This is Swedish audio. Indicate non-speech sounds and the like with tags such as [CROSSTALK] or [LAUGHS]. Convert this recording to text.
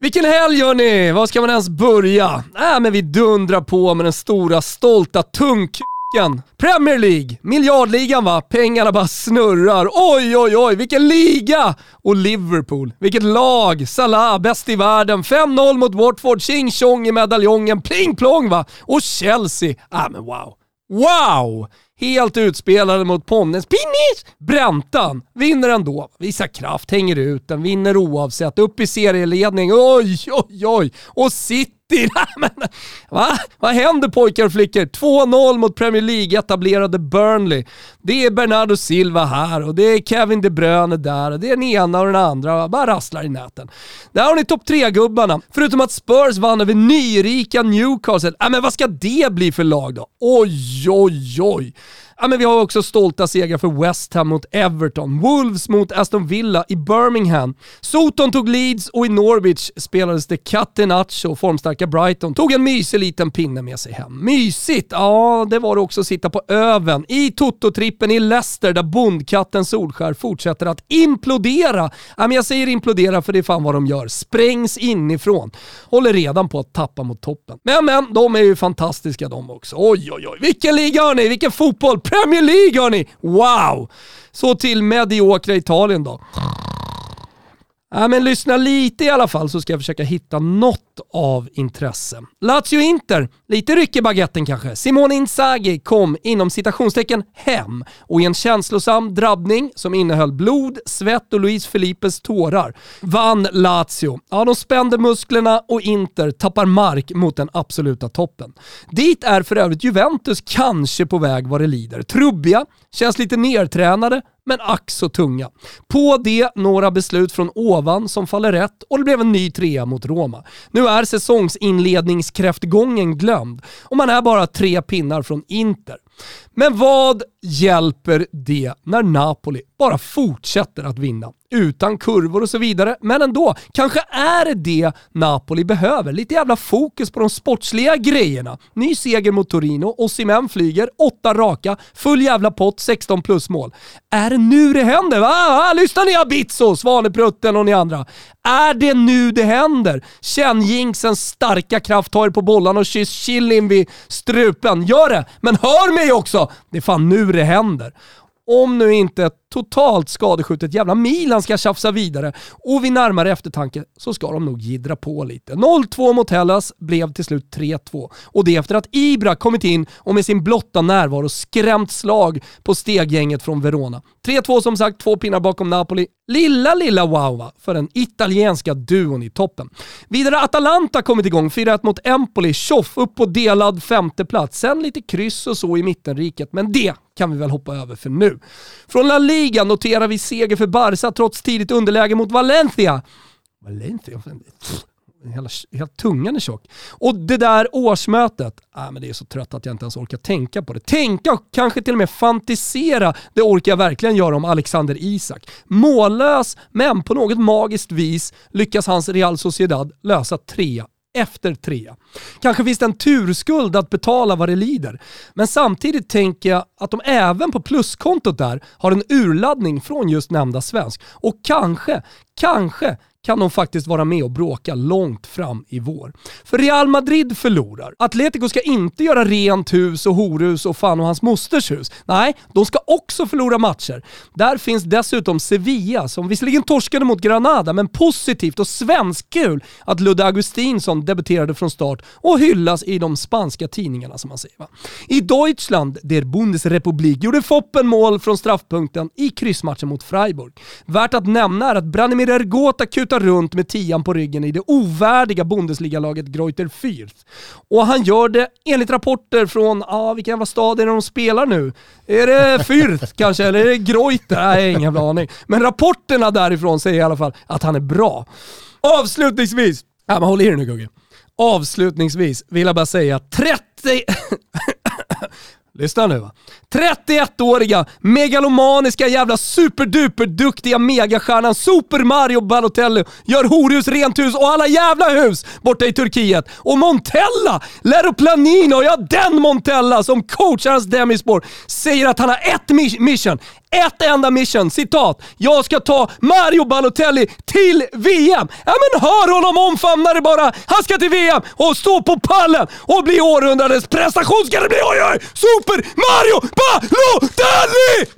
Vilken helg hörni! Var ska man ens börja? Äh, men vi dundrar på med den stora, stolta tungkuken. Premier League, miljardligan va? Pengarna bara snurrar. Oj, oj, oj, vilken liga! Och Liverpool, vilket lag! Salah, bäst i världen. 5-0 mot Watford, tjing tjong i medaljongen, pling plong va? Och Chelsea, äh men wow. Wow! Helt utspelade mot Ponnes. Pinnis! Bräntan vinner ändå. Visar kraft, hänger ut den, vinner oavsett. Upp i serieledning. Oj, oj, oj. Och City [LAUGHS] men, va? Vad händer pojkar och flickor? 2-0 mot Premier League-etablerade Burnley. Det är Bernardo Silva här och det är Kevin De Bruyne där och det är den ena och den andra. Bara rasslar i näten. Där har ni topp tre-gubbarna. Förutom att Spurs vann över nyrika Newcastle. Äh, men vad ska det bli för lag då? Oj, oj, oj. Ja, men vi har också stolta segrar för West Ham mot Everton, Wolves mot Aston Villa i Birmingham. Soton tog Leeds och i Norwich spelades det Catenaccio, formstarka Brighton, tog en mysig liten pinne med sig hem. Mysigt? Ja, det var det också att sitta på öven i Toto-trippen i Leicester där bondkatten Solskär fortsätter att implodera. Ja, men jag säger implodera för det är fan vad de gör. Sprängs inifrån. Håller redan på att tappa mot toppen. Men men, de är ju fantastiska de också. Oj oj oj, vilken liga hörni, vilken fotboll! Premier League hörni! Wow! Så till mediokra Italien då. Ja, men lyssna lite i alla fall så ska jag försöka hitta något av intresse. Lazio-Inter, lite ryck i baguetten kanske. Simone Inzaghi kom inom citationstecken hem och i en känslosam drabbning som innehöll blod, svett och Luis Felipes tårar vann Lazio. Ja, de spände musklerna och Inter tappar mark mot den absoluta toppen. Dit är för övrigt Juventus kanske på väg vad det lider. Trubbiga, känns lite nertränade, men ack så tunga. På det några beslut från ovan som faller rätt och det blev en ny trea mot Roma. Nu är säsongsinledningskräftgången glömd och man är bara tre pinnar från Inter. Men vad hjälper det när Napoli bara fortsätter att vinna? Utan kurvor och så vidare, men ändå. Kanske är det det Napoli behöver. Lite jävla fokus på de sportsliga grejerna. Ny seger mot Torino, Osimhen flyger, åtta raka, full jävla pott, 16 plus mål. Är det nu det händer? Va? Lyssna ni Abizzo, Svaneprutten och ni andra. Är det nu det händer? Känn jinxens starka kraft, ta er på bollarna och kyss chilin vid strupen. Gör det, men hör mig också! Det är fan nu det händer. Om nu inte ett totalt skadeskjutet jävla Milan ska tjafsa vidare och vid närmare eftertanke så ska de nog gidra på lite. 0-2 mot Hellas blev till slut 3-2 och det efter att Ibra kommit in och med sin blotta närvaro skrämt slag på steggänget från Verona. 3-2 som sagt, två pinnar bakom Napoli. Lilla, lilla wow för den italienska duon i toppen. Vidare Atalanta kommit igång, 4-1 mot Empoli, tjoff upp på delad femteplats. Sen lite kryss och så i mittenriket, men det kan vi väl hoppa över för nu. Från La Liga noterar vi seger för Barca trots tidigt underläge mot Valencia. Valencia? Hela, hela tungan är tjock. Och det där årsmötet, äh, men det är så trött att jag inte ens orkar tänka på det. Tänka och kanske till och med fantisera, det orkar jag verkligen göra om Alexander Isak. Mållös, men på något magiskt vis lyckas hans Real Sociedad lösa tre efter trea. Kanske finns det en turskuld att betala vad det lider. Men samtidigt tänker jag att de även på pluskontot där har en urladdning från just nämnda svensk. Och kanske, kanske kan de faktiskt vara med och bråka långt fram i vår. För Real Madrid förlorar. Atletico ska inte göra rent hus och horhus och fan och hans mosters hus. Nej, de ska också förlora matcher. Där finns dessutom Sevilla som visserligen torskade mot Granada, men positivt och svenskkul att Ludde Augustinsson debuterade från start och hyllas i de spanska tidningarna som man säger. Va? I Deutschland, der Bundesrepublik, gjorde Foppen mål från straffpunkten i kryssmatchen mot Freiburg. Värt att nämna är att Branimir Ergota kutar runt med tian på ryggen i det ovärdiga Bundesliga-laget Greuter Fürth. Och han gör det enligt rapporter från, ja vilken jävla stad är det de spelar nu? Är det Fürth kanske, eller är det Greuter? Nej, ingen jävla aning. Men rapporterna därifrån säger i alla fall att han är bra. Avslutningsvis, ja men håll i dig nu Gugge. Avslutningsvis vill jag bara säga 30... [COUGHS] Lyssna nu va. 31-åriga, megalomaniska jävla superduperduktiga megastjärnan Super Mario Balotelli gör horhus, rent hus och alla jävla hus borta i Turkiet. Och Montella, Lero Planino, ja den Montella som coachar hans demispår, säger att han har ett mission. Ett enda mission, citat. Jag ska ta Mario Balotelli till VM. Ja men hör honom omfamna det bara. Han ska till VM och stå på pallen och bli århundradets prestation ska det bli. Oj, oj! Super Mario Balotelli.